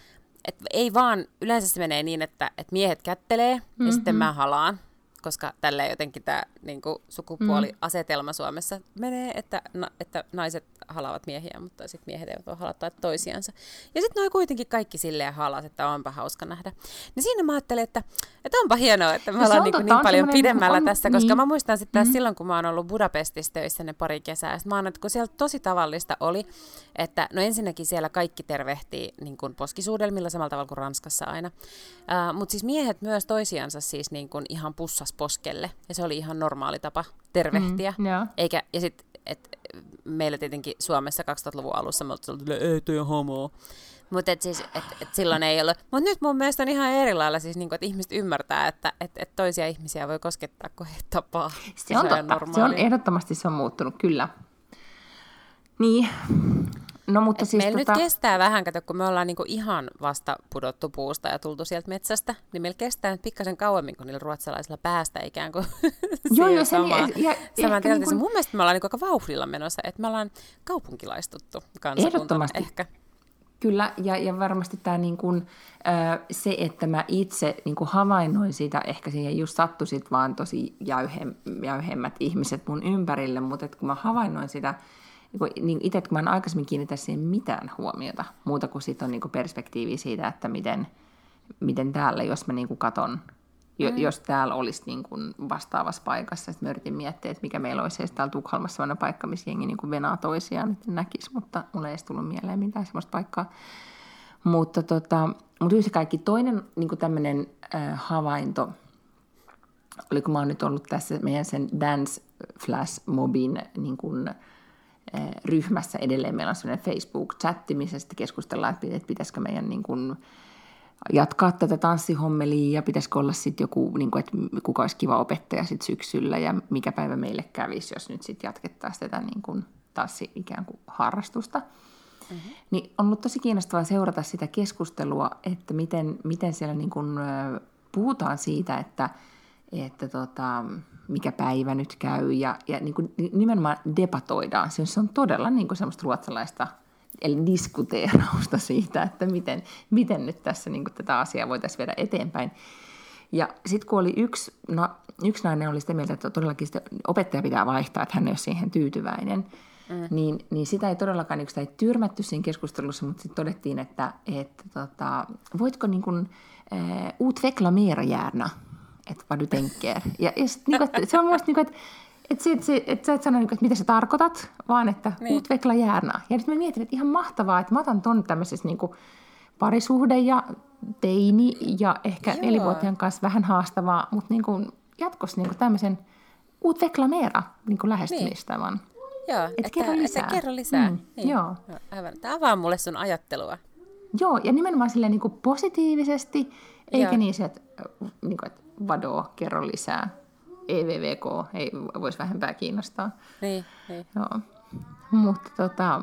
et ei vaan, yleensä se menee niin, että, että miehet kättelee mm-hmm. ja sitten mä halaan koska tällä jotenkin tämä niin sukupuoliasetelma Suomessa menee, että, na, että naiset halaavat miehiä, mutta sitten miehet eivät voi halata toisiansa. Ja sitten noin kuitenkin kaikki silleen halas, että onpa hauska nähdä. Niin siinä mä ajattelin, että, että onpa hienoa, että me ollaan niin, niin paljon pidemmällä on, tässä, koska niin. mä muistan sitten mm-hmm. silloin, kun mä oon ollut Budapestissa töissä ne pari kesää, mä oon, että kun siellä tosi tavallista oli, että no ensinnäkin siellä kaikki tervehtii niin kuin poskisuudelmilla samalla tavalla kuin Ranskassa aina, uh, mutta siis miehet myös toisiansa siis niin kuin ihan pussas poskelle, ja se oli ihan normaali tapa tervehtiä, mm, yeah. eikä, ja sitten et meillä tietenkin Suomessa 2000-luvun alussa me oltiin että ei, toi on homo. Mutta et siis, et, et silloin ei ollut. Mutta nyt mun mielestä on ihan eri lailla, siis niinku, että ihmiset ymmärtää, että et, et toisia ihmisiä voi koskettaa, kun he tapaa. Se, se on totta. Se on ehdottomasti se on muuttunut, kyllä. Niin, No, mutta siis meillä tota... nyt kestää vähän, kato, kun me ollaan niinku ihan vasta pudottu puusta ja tultu sieltä metsästä, niin meillä kestää nyt pikkasen kauemmin kuin niillä ruotsalaisilla päästä ikään kuin Joo, joo, se, ja, ja, saman niin kuin... Mun mielestä me ollaan niinku aika vauhdilla menossa, että me ollaan kaupunkilaistuttu kansakunta ehkä. Kyllä, ja, ja varmasti tämä niin kuin, se, että mä itse niin kuin havainnoin sitä, ehkä siihen just sattui sit vaan tosi jäyhe, jäyhemmät ihmiset mun ympärille, mutta kun mä havainnoin sitä niin itse, kun mä en aikaisemmin kiinnitä siihen mitään huomiota, muuta kuin sit on niin kuin perspektiivi siitä, että miten, miten täällä, jos mä niin katon, mm. jos täällä olisi niin kuin vastaavassa paikassa, että mä yritin miettiä, että mikä meillä olisi edes täällä Tukholmassa sellainen paikka, missä jengi niin kuin venaa toisiaan, että näkisi, mutta mulle ei edes tullut mieleen mitään sellaista paikkaa. Mutta, tota, mutta yhtä kaikki toinen niin kuin tämmöinen äh, havainto, oli kun mä oon nyt ollut tässä meidän sen Dance Flash Mobin niin kuin, ryhmässä edelleen meillä on sellainen Facebook-chatti, missä sitten keskustellaan, että pitäisikö meidän niin kuin jatkaa tätä tanssihommelia ja pitäisikö olla sitten joku, niin kuin, että kuka olisi kiva opettaja sitten syksyllä ja mikä päivä meille kävisi, jos nyt sitten jatkettaisiin tätä niin kuin tanssi ikään kuin harrastusta. Mm-hmm. Niin on ollut tosi kiinnostavaa seurata sitä keskustelua, että miten, miten siellä niin kuin, puhutaan siitä, että, että tota, mikä päivä nyt käy ja, ja niin kuin nimenomaan debatoidaan. Se on todella niin kuin semmoista ruotsalaista eli diskuteerausta siitä, että miten, miten nyt tässä niin kuin tätä asiaa voitaisiin viedä eteenpäin. Ja sitten kun oli yksi, no, yksi nainen oli sitä mieltä, että todellakin sitä opettaja pitää vaihtaa, että hän ei ole siihen tyytyväinen, mm. niin, niin sitä ei todellakaan niin sitä ei tyrmätty siinä keskustelussa, mutta sitten todettiin, että, että tota, voitko niin kuin, äh, utveckla mera gärna, että vad du tänker. Ja, ja sit, niin että, se on mielestäni, niin että että, se, se, että sä et sano, että mitä sä tarkoitat, vaan että niin. utveckla hjärna. Ja nyt mä mietin, että ihan mahtavaa, että mä otan ton tämmöisessä niin kuin parisuhde ja teini ja ehkä Joo. nelivuotiaan kanssa vähän haastavaa, mutta niin kuin jatkossa niin kuin tämmöisen utveckla mera niin kuin lähestymistavan. Niin. Joo, et että, kerro lisää. Että kerro lisää. Mm, niin. Joo. Aivan. Tämä avaa mulle sun ajattelua. Joo, ja nimenomaan silleen niin kuin positiivisesti, eikä Joo. niin se, että, niin kuin, että vado, kerro lisää. EVVK ei voisi vähempää kiinnostaa. Niin, niin. Joo. Mutta, tota,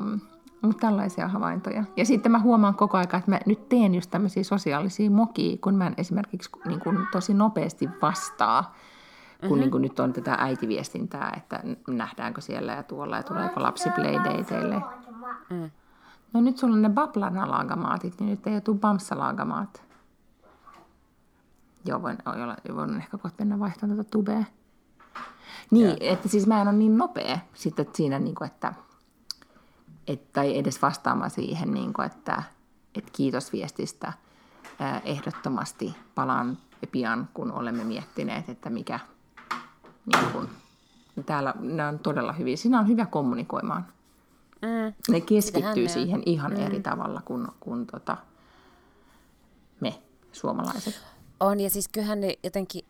mutta tällaisia havaintoja. Ja sitten mä huomaan koko ajan, että mä nyt teen just tämmöisiä sosiaalisia mokia, kun mä en esimerkiksi niin kuin tosi nopeasti vastaa, kun mm-hmm. niin kuin nyt on tätä äitiviestintää, että nähdäänkö siellä ja tuolla ja tuleeko lapsi playdateille. Mm. No nyt sulla on ne bablana laagamaatit, niin nyt ei tule bamsalaagamaat. Joo, voin, olla, voin ehkä kohta mennä vaihtamaan tätä tubea. Niin, ja. että siis mä en ole niin nopea sitten siinä, niin kuin, että, että ei edes vastaamaan siihen, niin kuin, että, että kiitos viestistä. Ehdottomasti palaan pian, kun olemme miettineet, että mikä niin kuin, täällä ne on todella hyviä. Siinä on hyvä kommunikoimaan. Mm. Ne keskittyy Sitähän siihen ihan mm. eri tavalla kuin, kuin tota, me suomalaiset. On, ja siis kyllähän ne jotenkin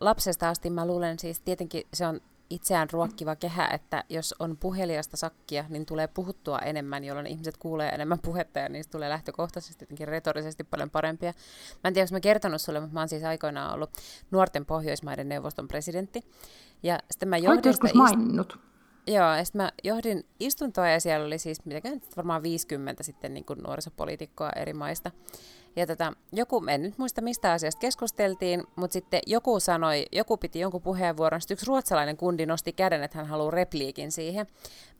lapsesta asti mä luulen siis, tietenkin se on itseään ruokkiva kehä, että jos on puheliasta sakkia, niin tulee puhuttua enemmän, jolloin ihmiset kuulee enemmän puhetta ja niistä tulee lähtökohtaisesti jotenkin retorisesti paljon parempia. Mä en tiedä, onko mä kertonut sulle, mutta mä oon siis aikoinaan ollut nuorten Pohjoismaiden neuvoston presidentti. Ja sitten mä johdin sitä maininnut? Joo, ja sitten mä johdin istuntoa ja siellä oli siis mitäkään, varmaan 50 sitten niin kuin nuorisopoliitikkoa eri maista. Ja tota, joku, en nyt muista mistä asiasta keskusteltiin, mutta sitten joku sanoi, joku piti jonkun puheenvuoron, sitten yksi ruotsalainen kundi nosti käden, että hän haluaa repliikin siihen.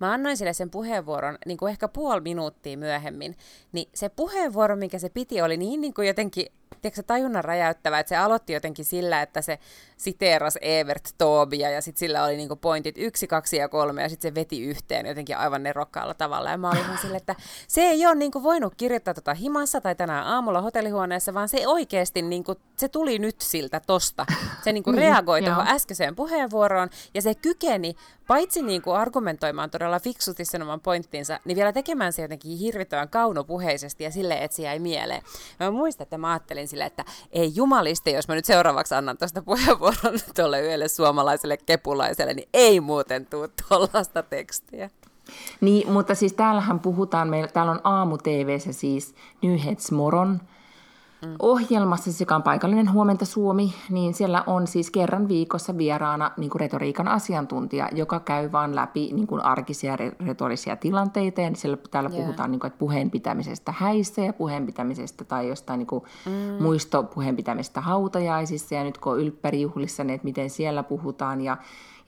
Mä annoin sille sen puheenvuoron niin kuin ehkä puoli minuuttia myöhemmin, niin se puheenvuoro, mikä se piti, oli niin, niin kuin jotenkin tiedätkö, tajunnan räjäyttävä, että se aloitti jotenkin sillä, että se siteeras Evert Tobia ja sitten sillä oli niinku pointit yksi, kaksi ja kolme ja sitten se veti yhteen jotenkin aivan nerokkaalla tavalla. Ja mä olin sille, että se ei ole niinku voinut kirjoittaa tota himassa tai tänään aamulla hotellihuoneessa, vaan se oikeasti niinku, se tuli nyt siltä tosta. Se niinku niin, reagoi tuohon äskeiseen puheenvuoroon ja se kykeni paitsi niin kuin argumentoimaan todella fiksusti sen oman pointtinsa, niin vielä tekemään se jotenkin hirvittävän kaunopuheisesti ja sille, että se jäi mieleen. Mä muistan, että mä ajattelin sille, että ei jumaliste, jos mä nyt seuraavaksi annan tästä puheenvuoron tuolle yölle suomalaiselle kepulaiselle, niin ei muuten tuu tuollaista tekstiä. Niin, mutta siis täällähän puhutaan, meillä, täällä on aamu TVssä siis Nyhetsmoron, mm. ohjelmassa, joka on paikallinen Huomenta Suomi, niin siellä on siis kerran viikossa vieraana niin kuin retoriikan asiantuntija, joka käy vaan läpi niin kuin arkisia retorisia tilanteita. Ja siellä, täällä yeah. puhutaan niin kuin, että puheen pitämisestä häissä ja puheen pitämisestä tai jostain niin kuin mm. muisto puheen pitämisestä hautajaisissa. Ja nyt kun on ylppärijuhlissa, niin että miten siellä puhutaan. Ja,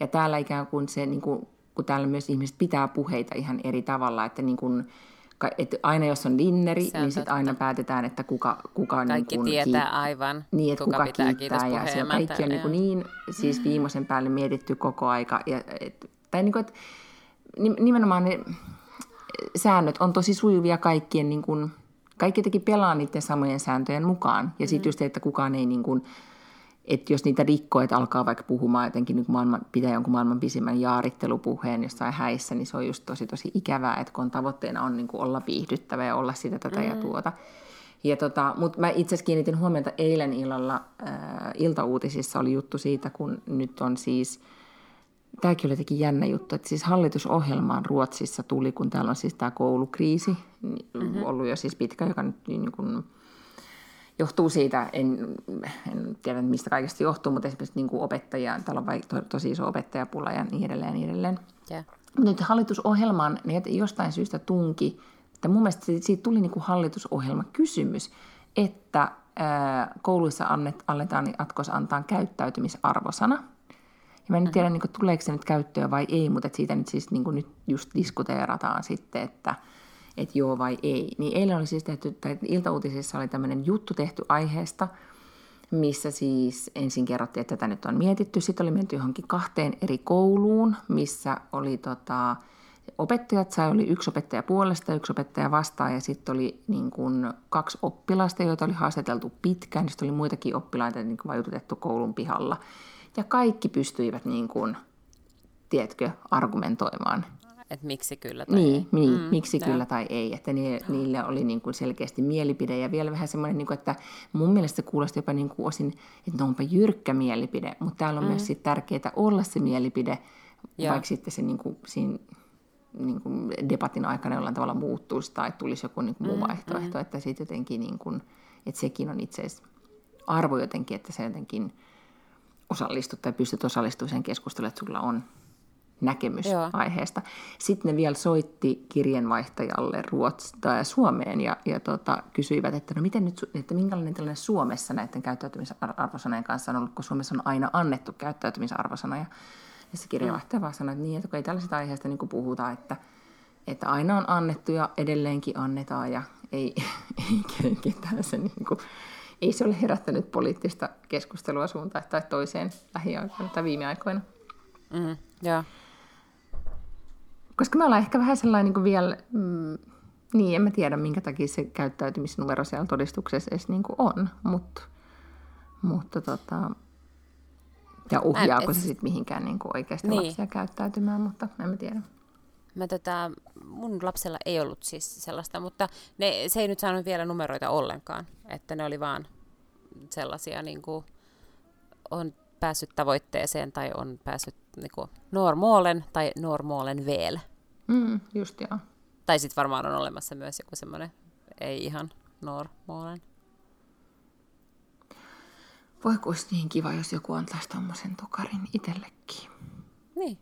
ja täällä ikään kuin se, niin kuin, kun täällä myös ihmiset pitää puheita ihan eri tavalla, että niin kuin, että aina jos on dinneri, on niin sitten aina päätetään, että kuka, kuka Kaikki niin kuin, tietää kiit- aivan, niin, että kuka, kuka pitää kiittää. Ja se kaikki on niin, kuin niin siis viimeisen päälle mietitty koko aika. Ja, et, tai niin kuin, että nimenomaan ne säännöt on tosi sujuvia kaikkien, niin kuin, kaikki jotenkin pelaa niiden samojen sääntöjen mukaan. Ja sitten mm. just että kukaan ei niin kuin, että jos niitä rikkoo, että alkaa vaikka puhumaan jotenkin niin maailman, pitää jonkun maailman pisimmän jaarittelupuheen jossain häissä, niin se on just tosi tosi ikävää, että kun tavoitteena on niin kuin olla viihdyttävä ja olla sitä tätä mm. ja tuota. Ja tota, mutta mä itse asiassa kiinnitin huomiota eilen illalla äh, iltauutisissa oli juttu siitä, kun nyt on siis, tämäkin oli jotenkin jännä juttu, että siis hallitusohjelmaan Ruotsissa tuli, kun täällä on siis tämä koulukriisi, niin mm-hmm. ollut jo siis pitkä, joka nyt niin kuin, johtuu siitä, en, en tiedä mistä kaikesta johtuu, mutta esimerkiksi niin kuin opettajia, täällä on to, tosi iso opettajapula ja niin edelleen ja niin edelleen. Yeah. Mutta nyt hallitusohjelmaan niin jostain syystä tunki, että mun mielestä siitä tuli niin kuin hallitusohjelma kysymys, että ää, kouluissa annet, aletaan niin atkos antaa käyttäytymisarvosana. Ja mä en nyt tiedä, niin kuin, tuleeko se nyt käyttöön vai ei, mutta siitä nyt siis niin kuin nyt just diskuteerataan sitten, että – että joo vai ei. Niin eilen oli siis tehty, tai iltauutisissa oli tämmöinen juttu tehty aiheesta, missä siis ensin kerrottiin, että tätä nyt on mietitty. Sitten oli menty johonkin kahteen eri kouluun, missä oli tota, opettajat sai, oli yksi opettaja puolesta yksi opettaja vastaan ja sitten oli niin kuin kaksi oppilasta, joita oli haastateltu pitkään. Sitten oli muitakin oppilaita niin kuin vajutettu koulun pihalla. Ja kaikki pystyivät, niin kuin, tiedätkö, argumentoimaan että miksi kyllä tai niin, ei. Niin, mm, miksi ja. kyllä tai ei. Että ni, niille oli niin kuin selkeästi mielipide ja vielä vähän semmoinen, niin kuin, että mun mielestä se kuulosti jopa niin kuin osin, että onpa jyrkkä mielipide, mutta täällä on mm. myös tärkeää olla se mielipide, ja. vaikka sitten se niin kuin, siinä niin kuin debatin aikana jollain tavalla muuttuisi tai tulisi joku niin kuin muu mm, vaihtoehto, mm. että sitten jotenkin niin kuin, että sekin on itse asiassa arvo jotenkin, että se jotenkin osallistut tai pystyt osallistumaan sen keskusteluun, että sulla on näkemys Joo. aiheesta. Sitten ne vielä soitti kirjeenvaihtajalle Ruots- tai Suomeen ja, ja tota, kysyivät, että no miten nyt, että minkälainen tilanne Suomessa näiden käyttäytymisarvosanojen kanssa on ollut, kun Suomessa on aina annettu käyttäytymisarvosanoja. Ja se kirjeenvaihtaja mm. vaan sanoi, että niin, että kun ei tällaisista aiheista niin puhuta, että, että aina on annettu ja edelleenkin annetaan ja ei, ei ketään se niin kuin, ei se ole herättänyt poliittista keskustelua suuntaan tai toiseen lähiaikoina tai viime aikoina. Mm, yeah. Koska me ollaan ehkä vähän sellainen niin kuin vielä, mm, niin en mä tiedä minkä takia se käyttäytymisnumero siellä todistuksessa edes niin kuin on, mutta, mutta tota, ja ohjaako et, se sitten mihinkään niin kuin oikeasti niin. lapsia käyttäytymään, mutta en mä tiedä. Mä tota, mun lapsella ei ollut siis sellaista, mutta ne, se ei nyt saanut vielä numeroita ollenkaan, että ne oli vaan sellaisia niin kuin on päässyt tavoitteeseen tai on päässyt niin kuin normaalen tai normaalen veel. Mm, just joo. Tai sitten varmaan on olemassa myös joku semmoinen ei ihan normaalen. Voi kun niin kiva, jos joku antaisi tuommoisen tokarin itsellekin. Niin.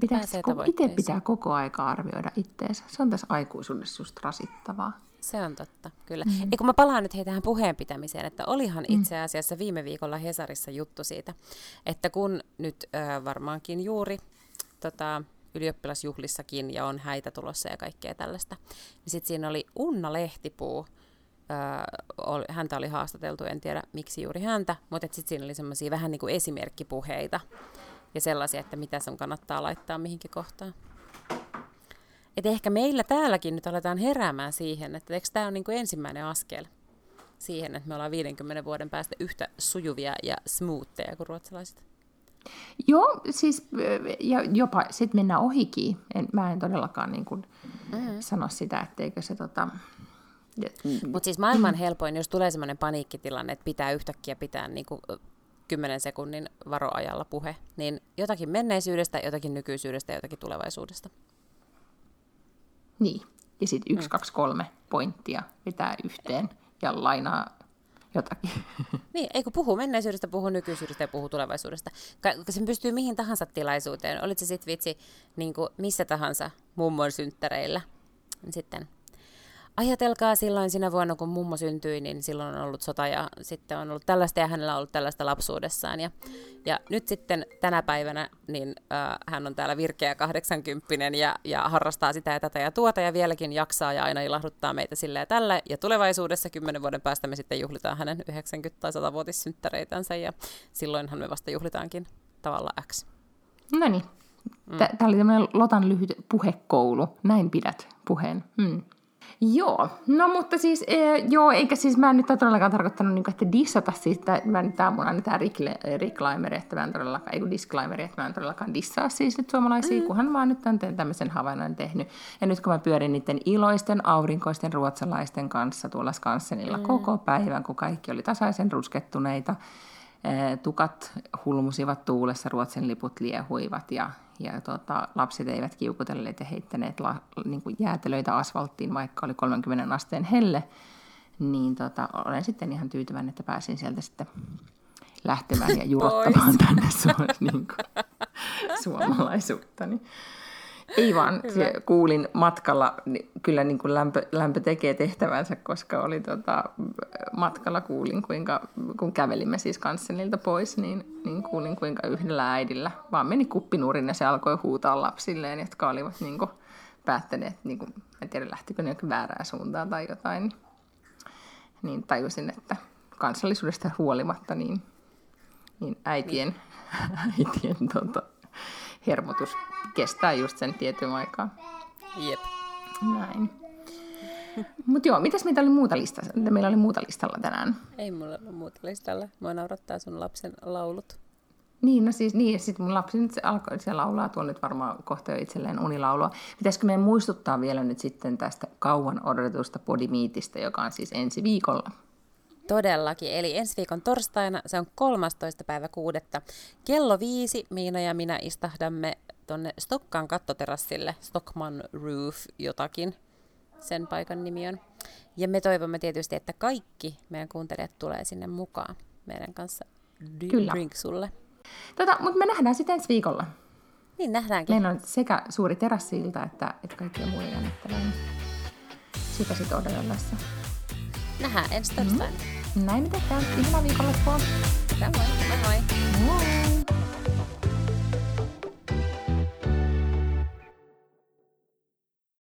Pitää, itse pitää koko aika arvioida itteensä. Se on tässä aikuisuudessa just rasittavaa. Se on totta, kyllä. Mm. Ja kun mä palaan nyt hei tähän puheen pitämiseen, että olihan mm. itse asiassa viime viikolla Hesarissa juttu siitä, että kun nyt ö, varmaankin juuri tota, ylioppilasjuhlissakin ja on häitä tulossa ja kaikkea tällaista, niin sitten siinä oli Unna Lehtipuu, ö, häntä oli haastateltu, en tiedä miksi juuri häntä, mutta sitten siinä oli semmoisia vähän niin kuin esimerkkipuheita ja sellaisia, että mitä sun kannattaa laittaa mihinkin kohtaan. Et ehkä meillä täälläkin nyt aletaan heräämään siihen, että eikö tämä on niin kuin ensimmäinen askel siihen, että me ollaan 50 vuoden päästä yhtä sujuvia ja smoothia kuin ruotsalaiset. Joo, siis ja jopa sitten mennään ohikin. En, mä en todellakaan niin kuin mm-hmm. sano sitä, etteikö se tota... Mutta siis maailman helpoin, jos tulee sellainen paniikkitilanne, että pitää yhtäkkiä pitää niin kuin 10 sekunnin varoajalla puhe, niin jotakin menneisyydestä, jotakin nykyisyydestä, jotakin tulevaisuudesta. Niin, ja sitten yksi, mm. kaksi, kolme pointtia vetää yhteen ja lainaa jotakin. Niin, ei kun puhuu menneisyydestä, puhuu nykyisyydestä ja puhuu tulevaisuudesta. Se pystyy mihin tahansa tilaisuuteen. Olit se sitten vitsi niin kuin missä tahansa mummon synttäreillä. Sitten ajatelkaa silloin sinä vuonna, kun mummo syntyi, niin silloin on ollut sota ja sitten on ollut tällaista ja hänellä on ollut tällaista lapsuudessaan. Ja, ja nyt sitten tänä päivänä niin äh, hän on täällä virkeä 80 ja, ja harrastaa sitä ja tätä ja tuota ja vieläkin jaksaa ja aina ilahduttaa meitä sillä ja tällä. Ja tulevaisuudessa kymmenen vuoden päästä me sitten juhlitaan hänen 90- tai 100-vuotissynttäreitänsä ja silloinhan me vasta juhlitaankin tavalla X. No niin. Mm. Tämä oli tämmöinen Lotan lyhyt puhekoulu. Näin pidät puheen. Hmm. Joo, no mutta siis, e, joo, eikä siis mä en nyt todellakaan tarkoittanut, niin kuin, että dissata siis, että mä nyt tää mun on tää reclaimer, että mä en todellakaan, ei kun disclaimer, että mä en todellakaan dissaa siis nyt suomalaisia, mm. kunhan vaan nyt on tämmöisen havainnon tehnyt. Ja nyt kun mä pyörin niiden iloisten, aurinkoisten ruotsalaisten kanssa tuolla Skansenilla mm. koko päivän, kun kaikki oli tasaisen ruskettuneita, tukat hulmusivat tuulessa, Ruotsin liput liehuivat ja, ja tota, lapset eivät kiukutelleet ja heittäneet la, niin kuin jäätelöitä asfalttiin, vaikka oli 30 asteen helle, niin tota, olen sitten ihan tyytyväinen, että pääsin sieltä sitten lähtemään ja jurottamaan tänne su- niin kuin, suomalaisuutta. Niin. Ei vaan, se kuulin matkalla, niin kyllä niin kuin lämpö, lämpö tekee tehtävänsä, koska oli tota, matkalla kuulin, kuinka, kun kävelimme siis kanssanilta pois, niin, niin kuulin kuinka yhdellä äidillä vaan meni kuppinurin ja se alkoi huutaa lapsilleen, jotka olivat niin kuin, päättäneet, niin kuin, en tiedä lähtikö ne väärään suuntaan tai jotain, niin tajusin, että kansallisuudesta huolimatta niin, niin äitien, äitien tota, hermotus kestää just sen tietyn aikaa. Jep. Näin. Mutta joo, mitäs meitä oli muuta listassa? Meillä oli muuta listalla tänään. Ei mulla ollut muuta listalla. Mua naurattaa sun lapsen laulut. Niin, no siis niin, sitten mun lapsi nyt se alkoi, se laulaa tuolla nyt varmaan kohta jo itselleen unilaulua. Pitäisikö meidän muistuttaa vielä nyt sitten tästä kauan odotetusta podimiitistä, joka on siis ensi viikolla? Todellakin, eli ensi viikon torstaina, se on 13. päivä kuudetta. Kello viisi Miina ja minä istahdamme tuonne Stokkan kattoterassille, Stockman Roof jotakin, sen paikan nimi on. Ja me toivomme tietysti, että kaikki meidän kuuntelijat tulee sinne mukaan meidän kanssa Kyllä. drinksulle. Tota, mutta me nähdään sitten ensi viikolla. Niin nähdäänkin. Meillä on sekä suuri terassilta että, että kaikkia muita jännittävää. Sitä sitten odotellessa. Nähdään ensi torstaina. Mm-hmm. Näin me tehdään. Ihanaa viikonloppua. Moi moi. moi.